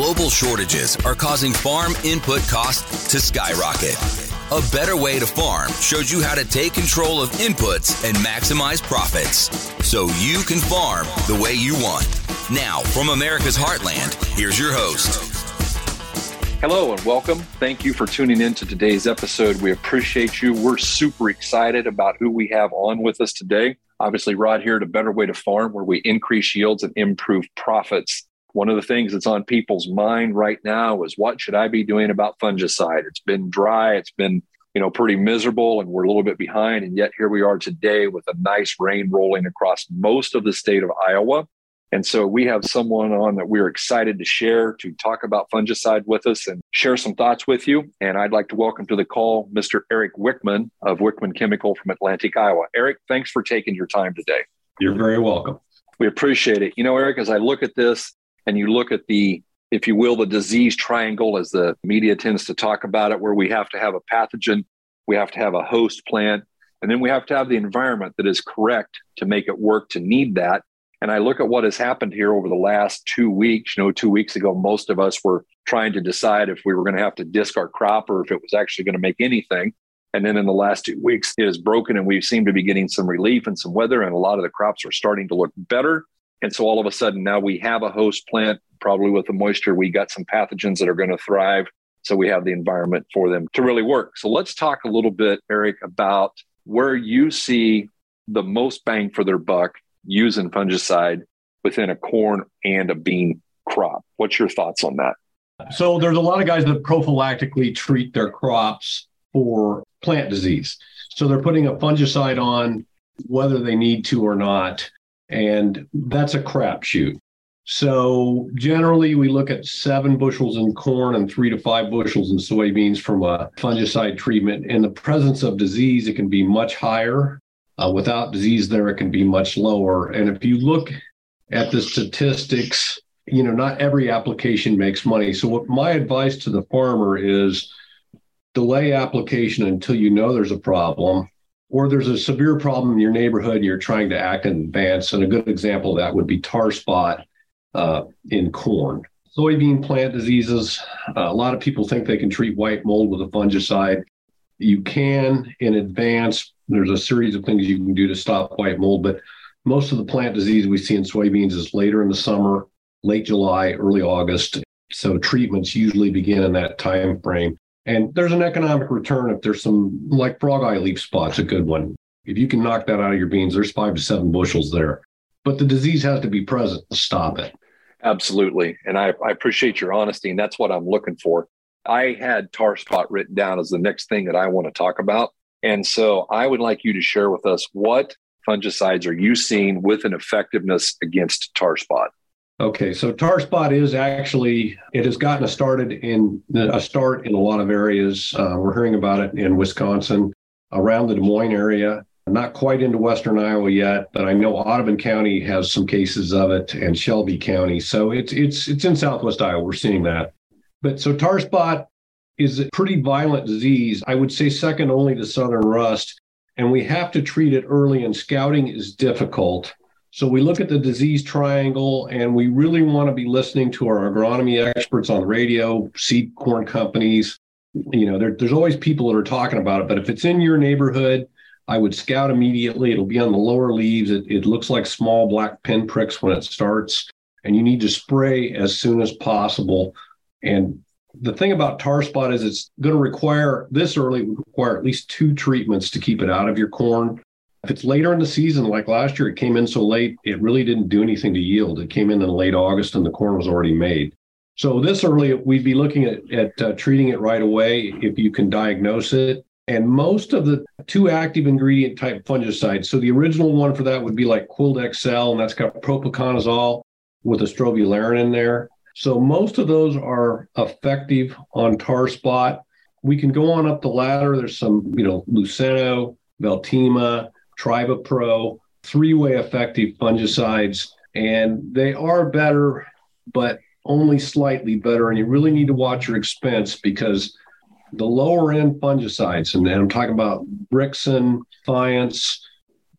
global shortages are causing farm input costs to skyrocket. A Better Way to Farm shows you how to take control of inputs and maximize profits so you can farm the way you want. Now, from America's Heartland, here's your host. Hello and welcome. Thank you for tuning in to today's episode. We appreciate you. We're super excited about who we have on with us today. Obviously, Rod here to Better Way to Farm, where we increase yields and improve profits. One of the things that's on people's mind right now is what should I be doing about fungicide? It's been dry, it's been you know pretty miserable, and we're a little bit behind. And yet here we are today with a nice rain rolling across most of the state of Iowa. And so we have someone on that we're excited to share to talk about fungicide with us and share some thoughts with you. And I'd like to welcome to the call Mr. Eric Wickman of Wickman Chemical from Atlantic, Iowa. Eric, thanks for taking your time today. You're very welcome. We appreciate it. You know, Eric, as I look at this and you look at the, if you will, the disease triangle as the media tends to talk about it, where we have to have a pathogen, we have to have a host plant, and then we have to have the environment that is correct to make it work to need that. And I look at what has happened here over the last two weeks. You know, two weeks ago, most of us were trying to decide if we were going to have to disc our crop or if it was actually going to make anything. And then in the last two weeks, it is broken and we seem to be getting some relief and some weather, and a lot of the crops are starting to look better. And so all of a sudden, now we have a host plant, probably with the moisture, we got some pathogens that are going to thrive. So we have the environment for them to really work. So let's talk a little bit, Eric, about where you see the most bang for their buck using fungicide within a corn and a bean crop. What's your thoughts on that? So there's a lot of guys that prophylactically treat their crops for plant disease. So they're putting a fungicide on whether they need to or not. And that's a crapshoot. So generally, we look at seven bushels in corn and three to five bushels in soybeans from a fungicide treatment. In the presence of disease, it can be much higher. Uh, without disease, there it can be much lower. And if you look at the statistics, you know, not every application makes money. So, what my advice to the farmer is delay application until you know there's a problem or there's a severe problem in your neighborhood and you're trying to act in advance. And a good example of that would be tar spot uh, in corn. Soybean plant diseases, uh, a lot of people think they can treat white mold with a fungicide. You can in advance. There's a series of things you can do to stop white mold, but most of the plant disease we see in soybeans is later in the summer, late July, early August. So treatments usually begin in that time frame. And there's an economic return if there's some, like frog eye leaf spots, a good one. If you can knock that out of your beans, there's five to seven bushels there. But the disease has to be present to stop it. Absolutely. And I, I appreciate your honesty. And that's what I'm looking for. I had tar spot written down as the next thing that I want to talk about. And so I would like you to share with us what fungicides are you seeing with an effectiveness against tar spot? Okay, so tar spot is actually it has gotten a started in a start in a lot of areas. Uh, we're hearing about it in Wisconsin, around the Des Moines area. Not quite into Western Iowa yet, but I know Audubon County has some cases of it, and Shelby County. So it's it's it's in Southwest Iowa. We're seeing that. But so tar spot is a pretty violent disease. I would say second only to southern rust, and we have to treat it early. And scouting is difficult so we look at the disease triangle and we really want to be listening to our agronomy experts on the radio, seed corn companies. You know, there, there's always people that are talking about it, but if it's in your neighborhood, I would scout immediately. It'll be on the lower leaves. It, it looks like small black pinpricks when it starts, and you need to spray as soon as possible. And the thing about tar spot is it's going to require this early it would require at least two treatments to keep it out of your corn. If it's later in the season, like last year, it came in so late, it really didn't do anything to yield. It came in in late August and the corn was already made. So this early, we'd be looking at, at uh, treating it right away if you can diagnose it. And most of the two active ingredient type fungicides, so the original one for that would be like Quilt Xcel, and that's got propiconazole with a strobilurin in there. So most of those are effective on tar spot. We can go on up the ladder. There's some, you know, Lucento, Veltima, Trivapro, three way effective fungicides, and they are better, but only slightly better. And you really need to watch your expense because the lower end fungicides, and I'm talking about Brixen, Fiance,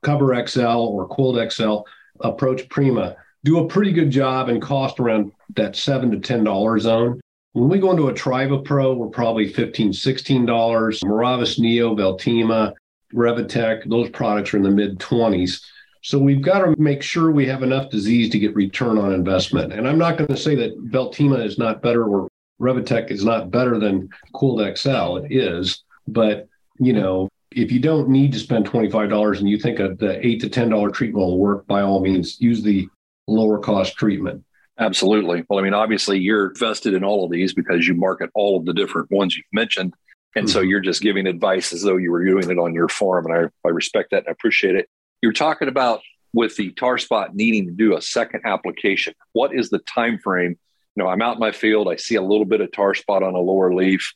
Cover XL, or Quilt Xcel, Aproach Prima, do a pretty good job and cost around that seven to ten dollar zone. When we go into a Trivapro, we're probably $15, $16. Miravis Neo, Veltima, Revytek, those products are in the mid 20s. So we've got to make sure we have enough disease to get return on investment. And I'm not going to say that Veltima is not better or Revytek is not better than Quilt Xcel. It is, but you know, if you don't need to spend $25 and you think a, the eight to $10 treatment will work, by all means, use the lower cost treatment. Absolutely. Well, I mean, obviously you're vested in all of these because you market all of the different ones you've mentioned. And mm-hmm. so you're just giving advice as though you were doing it on your farm. And I, I respect that and I appreciate it. You're talking about with the tar spot needing to do a second application. What is the time frame? You know, I'm out in my field, I see a little bit of tar spot on a lower leaf,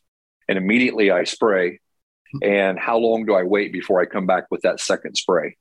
and immediately I spray. And how long do I wait before I come back with that second spray?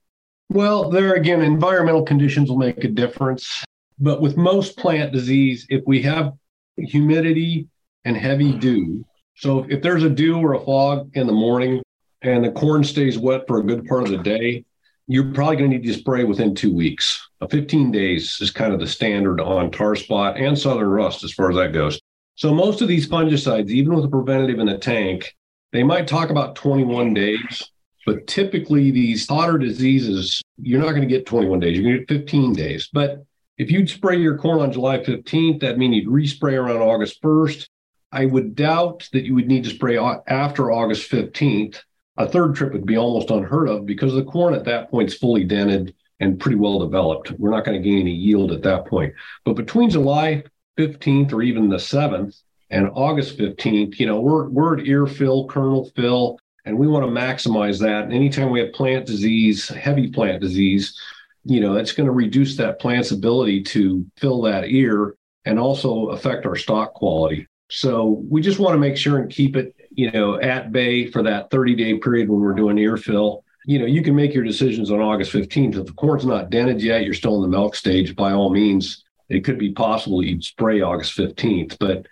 Well, there again, environmental conditions will make a difference. But with most plant disease, if we have humidity and heavy dew, so if there's a dew or a fog in the morning and the corn stays wet for a good part of the day, you're probably going to need to spray within two weeks. 15 days is kind of the standard on tar spot and southern rust as far as that goes. So most of these fungicides, even with a preventative in the tank, they might talk about 21 days, but typically these hotter diseases, you're not going to get 21 days. You're going to get 15 days. But if you'd spray your corn on July 15th, that means you'd respray around August 1st. I would doubt that you would need to spray after August 15th a third trip would be almost unheard of because the corn at that point is fully dented and pretty well developed. We're not going to gain any yield at that point. But between July 15th or even the 7th and August 15th, you know, we're, we're at ear fill, kernel fill, and we want to maximize that. And anytime we have plant disease, heavy plant disease, you know, that's going to reduce that plant's ability to fill that ear and also affect our stock quality. So we just want to make sure and keep it you know, at bay for that 30 day period when we're doing ear fill. You know, you can make your decisions on August 15th. If the corn's not dented yet, you're still in the milk stage, by all means, it could be possible you'd spray August 15th. But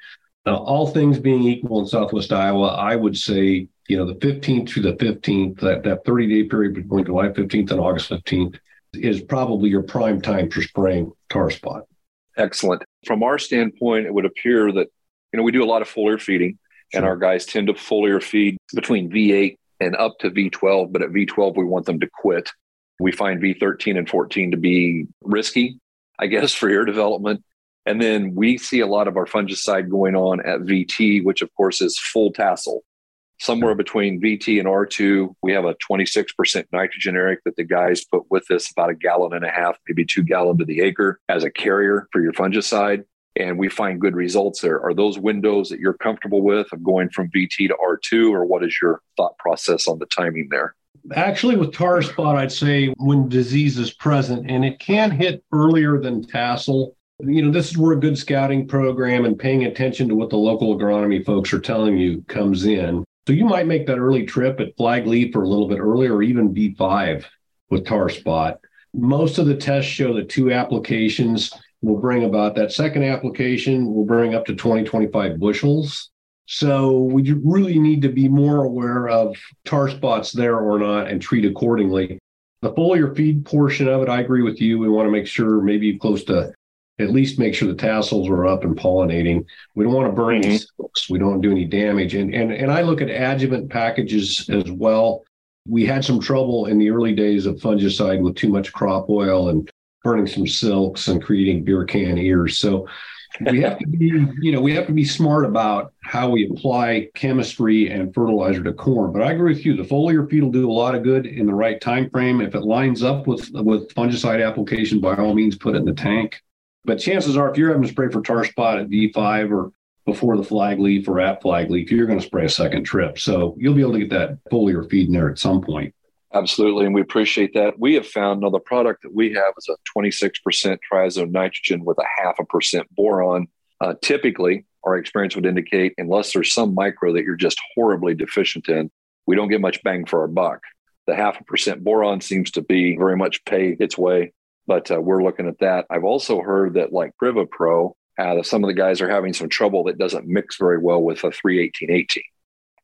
uh, all things being equal in Southwest Iowa, I would say, you know, the 15th through the 15th, that, that 30 day period between July 15th and August 15th is probably your prime time for spraying tar spot. Excellent. From our standpoint, it would appear that, you know, we do a lot of foliar feeding Sure. And our guys tend to foliar feed between V8 and up to V12, but at V12, we want them to quit. We find V13 and 14 to be risky, I guess, for ear development. And then we see a lot of our fungicide going on at VT, which of course is full tassel. Somewhere between VT and R2, we have a 26% nitrogen eric that the guys put with this about a gallon and a half, maybe two gallon to the acre as a carrier for your fungicide and we find good results there. Are those windows that you're comfortable with of going from VT to R2, or what is your thought process on the timing there? Actually, with tar spot, I'd say when disease is present, and it can hit earlier than tassel. You know, this is where a good scouting program and paying attention to what the local agronomy folks are telling you comes in. So you might make that early trip at flag leaf or a little bit earlier, or even V5 with tar spot. Most of the tests show that two applications will bring about that second application will bring up to 20, 25 bushels. So we really need to be more aware of tar spots there or not and treat accordingly. The foliar feed portion of it, I agree with you. We want to make sure maybe close to at least make sure the tassels are up and pollinating. We don't want to burn mm-hmm. any silks. We don't do any damage. And, and and I look at adjuvant packages as well. We had some trouble in the early days of fungicide with too much crop oil and burning some silks and creating beer can ears. So we have to be, you know, we have to be smart about how we apply chemistry and fertilizer to corn. But I agree with you. The foliar feed will do a lot of good in the right time frame. If it lines up with with fungicide application, by all means, put it in the tank. But chances are, if you're having to spray for tar spot at V5 or before the flag leaf or at flag leaf, you're going to spray a second trip. So you'll be able to get that foliar feed in there at some point. Absolutely, and we appreciate that. We have found now the product that we have is a 26% triazone nitrogen with a half a percent boron. Uh, typically, our experience would indicate, unless there's some micro that you're just horribly deficient in, we don't get much bang for our buck. The half a percent boron seems to be very much pay its way, but uh, we're looking at that. I've also heard that, like Trivapro, uh, some of the guys are having some trouble that doesn't mix very well with a 31818.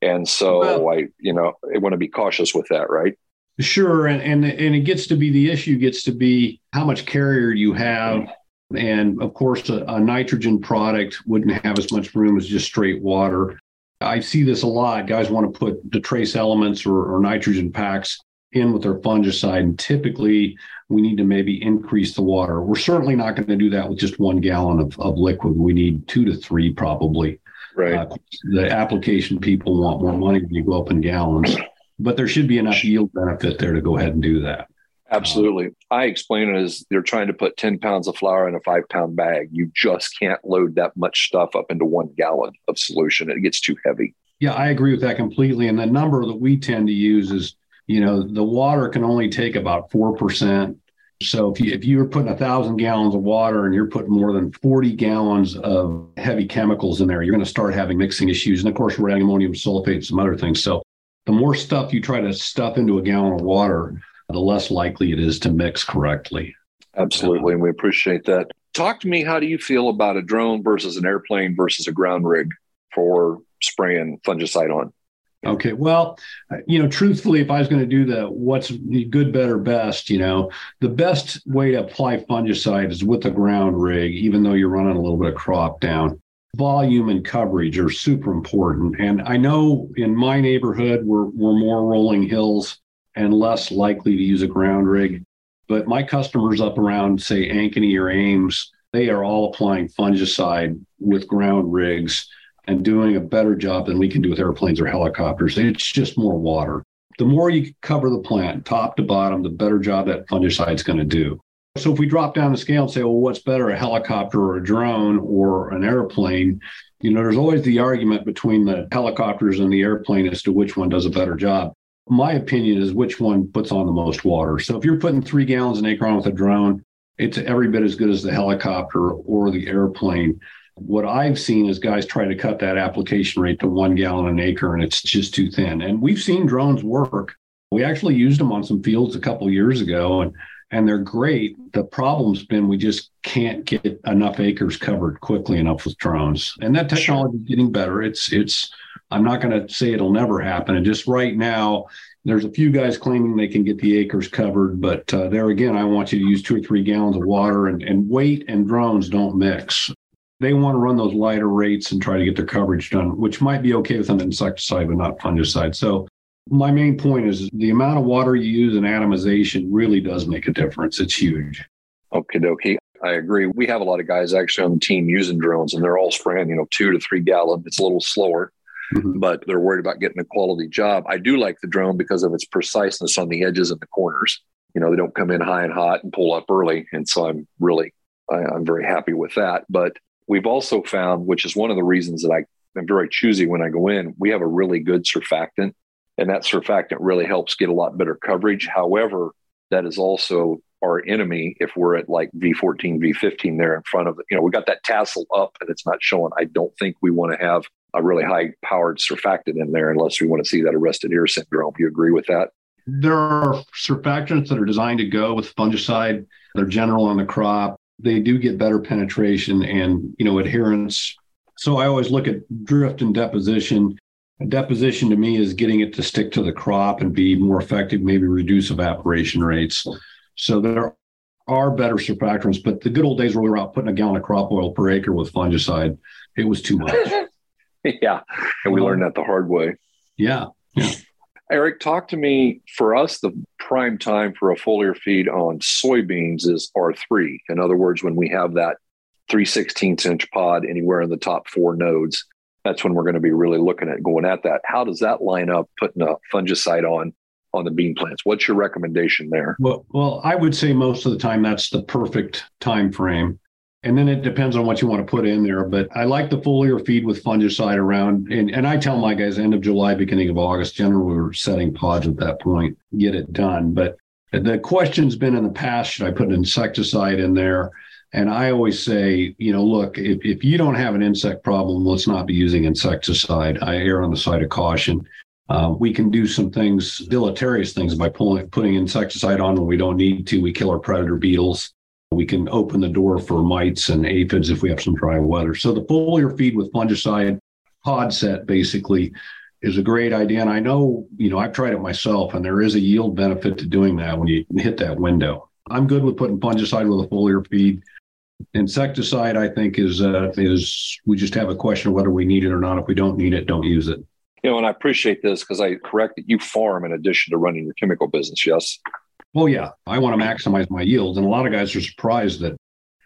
And so well, I, you know, I want to be cautious with that, right? Sure, and and and it gets to be the issue gets to be how much carrier you have And of course, a, a, nitrogen product wouldn't have as much room as just straight water. I see this a lot. Guys want to put the trace elements or, or nitrogen packs in with their fungicide. And typically, we need to maybe increase the water. We're certainly not going to do that with just one gallon of, of liquid. We need two to three probably. Right. Uh, the application people want more money when you go up in gallons, but there should be enough yield benefit there to go ahead and do that. Absolutely. I explain it as they're trying to put 10 pounds of flour in a five pound bag. You just can't load that much stuff up into one gallon of solution. It gets too heavy. Yeah, I agree with that completely. And the number that we tend to use is, you know, the water can only take about 4%. So if you if you're putting a thousand gallons of water and you're putting more than 40 gallons of heavy chemicals in there, you're going to start having mixing issues. And of course, we're adding ammonium sulfate and some other things. So the more stuff you try to stuff into a gallon of water, the less likely it is to mix correctly. Absolutely. And we appreciate that. Talk to me, how do you feel about a drone versus an airplane versus a ground rig for spraying fungicide on? Okay. Well, you know, truthfully, if I was going to do the what's good, better, best, you know, the best way to apply fungicide is with a ground rig, even though you're running a little bit of crop down. Volume and coverage are super important. And I know in my neighborhood, we're, we're more rolling hills and less likely to use a ground rig. But my customers up around, say, Ankeny or Ames, they are all applying fungicide with ground rigs and doing a better job than we can do with airplanes or helicopters. It's just more water. The more you cover the plant, top to bottom, the better job that fungicide is going to do. So if we drop down the scale and say, well, what's better, a helicopter or a drone or an airplane? You know, there's always the argument between the helicopters and the airplane as to which one does a better job my opinion is which one puts on the most water. So if you're putting three gallons an acre on with a drone, it's every bit as good as the helicopter or the airplane. What I've seen is guys try to cut that application rate to one gallon an acre, and it's just too thin. And we've seen drones work. We actually used them on some fields a couple years ago, and and they're great. The problem's been we just can't get enough acres covered quickly enough with drones. And that technology is getting better. It's it's I'm not going to say it'll never happen. And just right now, there's a few guys claiming they can get the acres covered, but uh, there again, I want you to use two or three gallons of water and, and weight and drones don't mix. They want to run those lighter rates and try to get their coverage done, which might be okay with an insecticide, but not fungicide. So my main point is the amount of water you use in atomization really does make a difference. It's huge. Okay, dokie. I agree. We have a lot of guys actually on the team using drones and they're all spraying, you know, two to three gallon. It's a little slower mm-hmm. but they're worried about getting a quality job. I do like the drone because of its preciseness on the edges and the corners. You know, they don't come in high and hot and pull up early. And so I'm really, I, I'm very happy with that. But we've also found, which is one of the reasons that I am very choosy when I go in, we have a really good surfactant. And that surfactant really helps get a lot better coverage. However, that is also our enemy if we're at like V14, V15 there in front of. You know, we got that tassel up and it's not showing. I don't think we want to have a really high powered surfactant in there unless we want to see that arrested ear syndrome. Do you agree with that? There are surfactants that are designed to go with fungicide. They're general on the crop. They do get better penetration and you know adherence. So I always look at drift and deposition. Deposition to me is getting it to stick to the crop and be more effective, maybe reduce evaporation rates. So there are better surfactants, but the good old days where we were out putting a gallon of crop oil per acre with fungicide, it was too much. yeah. And we learned that the hard way. Yeah. Yeah. Eric, talk to me. For us, the prime time for a foliar feed on soybeans is R3. In other words, when we have that 3 16 inch pod anywhere in the top four nodes, that's when we're going to be really looking at going at that. How does that line up putting a fungicide on on the bean plants? What's your recommendation there? Well, well, I would say most of the time that's the perfect time frame. And then it depends on what you want to put in there. But I like the foliar feed with fungicide around. And, and I tell my guys end of July, beginning of August, generally we're setting pods at that point, get it done. But the question's been in the past, should I put an insecticide in there? And I always say, you know, look, if, if you don't have an insect problem, let's not be using insecticide. I err on the side of caution. Uh, we can do some things, deleterious things, by pulling, putting insecticide on when we don't need to. We kill our predator beetles. We can open the door for mites and aphids if we have some dry weather. So the foliar feed with fungicide pod set basically is a great idea. And I know, you know, I've tried it myself and there is a yield benefit to doing that when you hit that window. I'm good with putting fungicide with a foliar feed. Insecticide, I think, is uh, is we just have a question of whether we need it or not. If we don't need it, don't use it. You know, and I appreciate this because I correct that you farm in addition to running your chemical business. Yes. Well, yeah, I want to maximize my yields, and a lot of guys are surprised that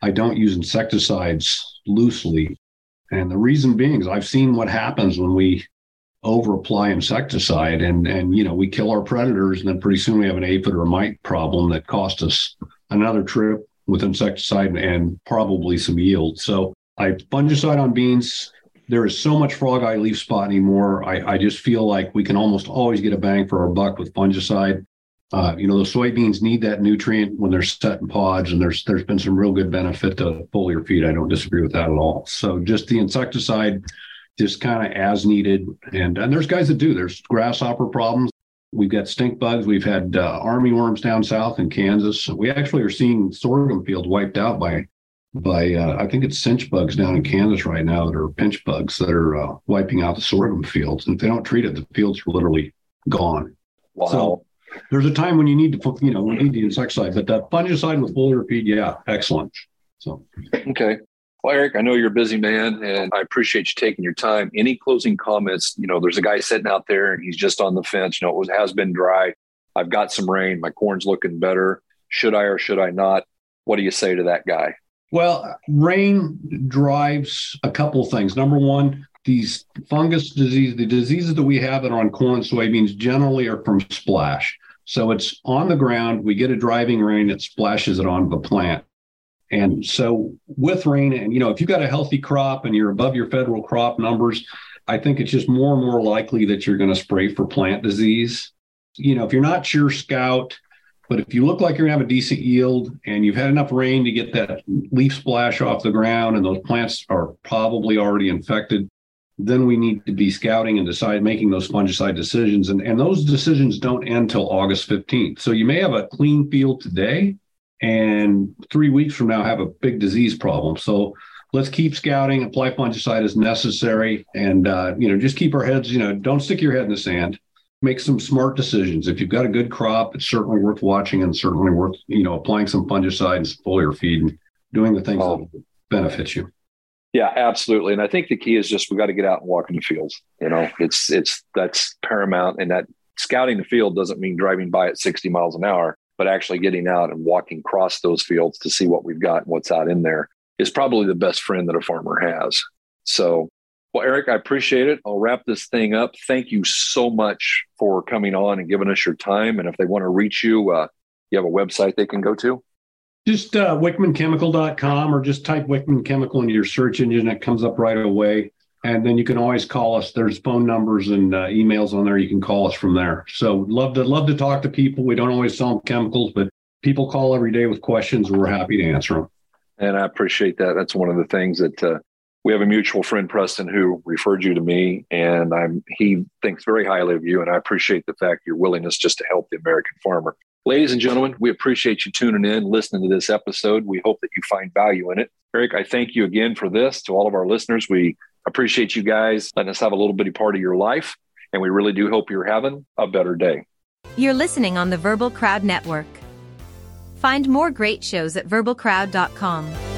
I don't use insecticides loosely. And the reason being is I've seen what happens when we over apply insecticide and and you know we kill our predators and then pretty soon we have an aphid or a mite problem that costs us another trip with insecticide and probably some yield. So I fungicide on beans. There is so much frog eye leaf spot anymore. I, I just feel like we can almost always get a bang for our buck with fungicide. Uh, you know, the soybeans need that nutrient when they're set in pods, and there's there's been some real good benefit to foliar feed. I don't disagree with that at all. So just the insecticide, just kind of as needed. And and there's guys that do. There's grasshopper problems. We've got stink bugs. We've had uh, army worms down south in Kansas. We actually are seeing sorghum fields wiped out by by uh, I think it's chinch bugs down in Kansas right now that are pinch bugs that are uh, wiping out the sorghum fields. And if they don't treat it, the fields are literally gone. Wow. So there's a time when you need to, you know, we need the insecticide, but that fungicide with foliar feed, yeah, excellent. So, okay. Well, Eric, I know you're a busy man and I appreciate you taking your time. Any closing comments? You know, there's a guy sitting out there and he's just on the fence. You know, it was, has been dry. I've got some rain. My corn's looking better. Should I or should I not? What do you say to that guy? Well, rain drives a couple things. Number one, these fungus disease, the diseases that we have that are on corn and soybeans generally are from splash. So it's on the ground. We get a driving rain, it splashes it onto the plant. And so with rain, and you know, if you've got a healthy crop and you're above your federal crop numbers, I think it's just more and more likely that you're going to spray for plant disease. You know, if you're not sure scout, but if you look like you're going to have a decent yield and you've had enough rain to get that leaf splash off the ground and those plants are probably already infected, then we need to be scouting and decide making those fungicide decisions. And, and those decisions don't end till August 15th. So you may have a clean field today and three weeks from now have a big disease problem. So let's keep scouting, apply fungicide as necessary, and uh, you know just keep our heads. You know, don't stick your head in the sand. Make some smart decisions. If you've got a good crop, it's certainly worth watching and certainly worth you know applying some fungicide and some foliar feed and doing the things oh. that benefit you. Yeah, absolutely. And I think the key is just we got to get out and walk in the fields. You know, it's it's that's paramount. And that scouting the field doesn't mean driving by at 60 miles an hour but actually getting out and walking across those fields to see what we've got and what's out in there is probably the best friend that a farmer has. So, well, Eric, I appreciate it. I'll wrap this thing up. Thank you so much for coming on and giving us your time. And if they want to reach you, uh, you have a website they can go to? Just uh, wickmanchemical.com or just type Wickman Chemical into your search engine. It comes up right away. And then you can always call us. There's phone numbers and uh, emails on there. You can call us from there. So love to love to talk to people. We don't always sell chemicals, but people call every day with questions. We're happy to answer them. And I appreciate that. That's one of the things that uh, we have a mutual friend, Preston, who referred you to me, and I'm he thinks very highly of you. And I appreciate the fact your willingness just to help the American farmer. Ladies and gentlemen, we appreciate you tuning in, listening to this episode. We hope that you find value in it. Eric, I thank you again for this. To all of our listeners, we appreciate you guys letting us have a little bitty part of your life. And we really do hope you're having a better day. You're listening on the Verbal Crowd Network. Find more great shows at verbalcrowd.com.